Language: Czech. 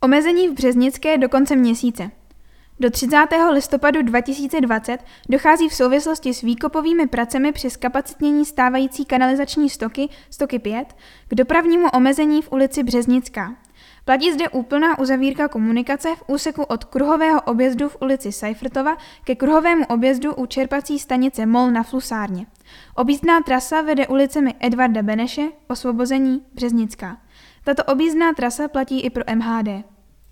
Omezení v Březnické do konce měsíce. Do 30. listopadu 2020 dochází v souvislosti s výkopovými pracemi při zkapacitnění stávající kanalizační stoky, stoky 5, k dopravnímu omezení v ulici Březnická. Platí zde úplná uzavírka komunikace v úseku od kruhového objezdu v ulici Seifertova ke kruhovému objezdu u čerpací stanice Mol na Flusárně. Objízdná trasa vede ulicemi Edvarda Beneše, Osvobození, Březnická. Tato objízdná trasa platí i pro MHD.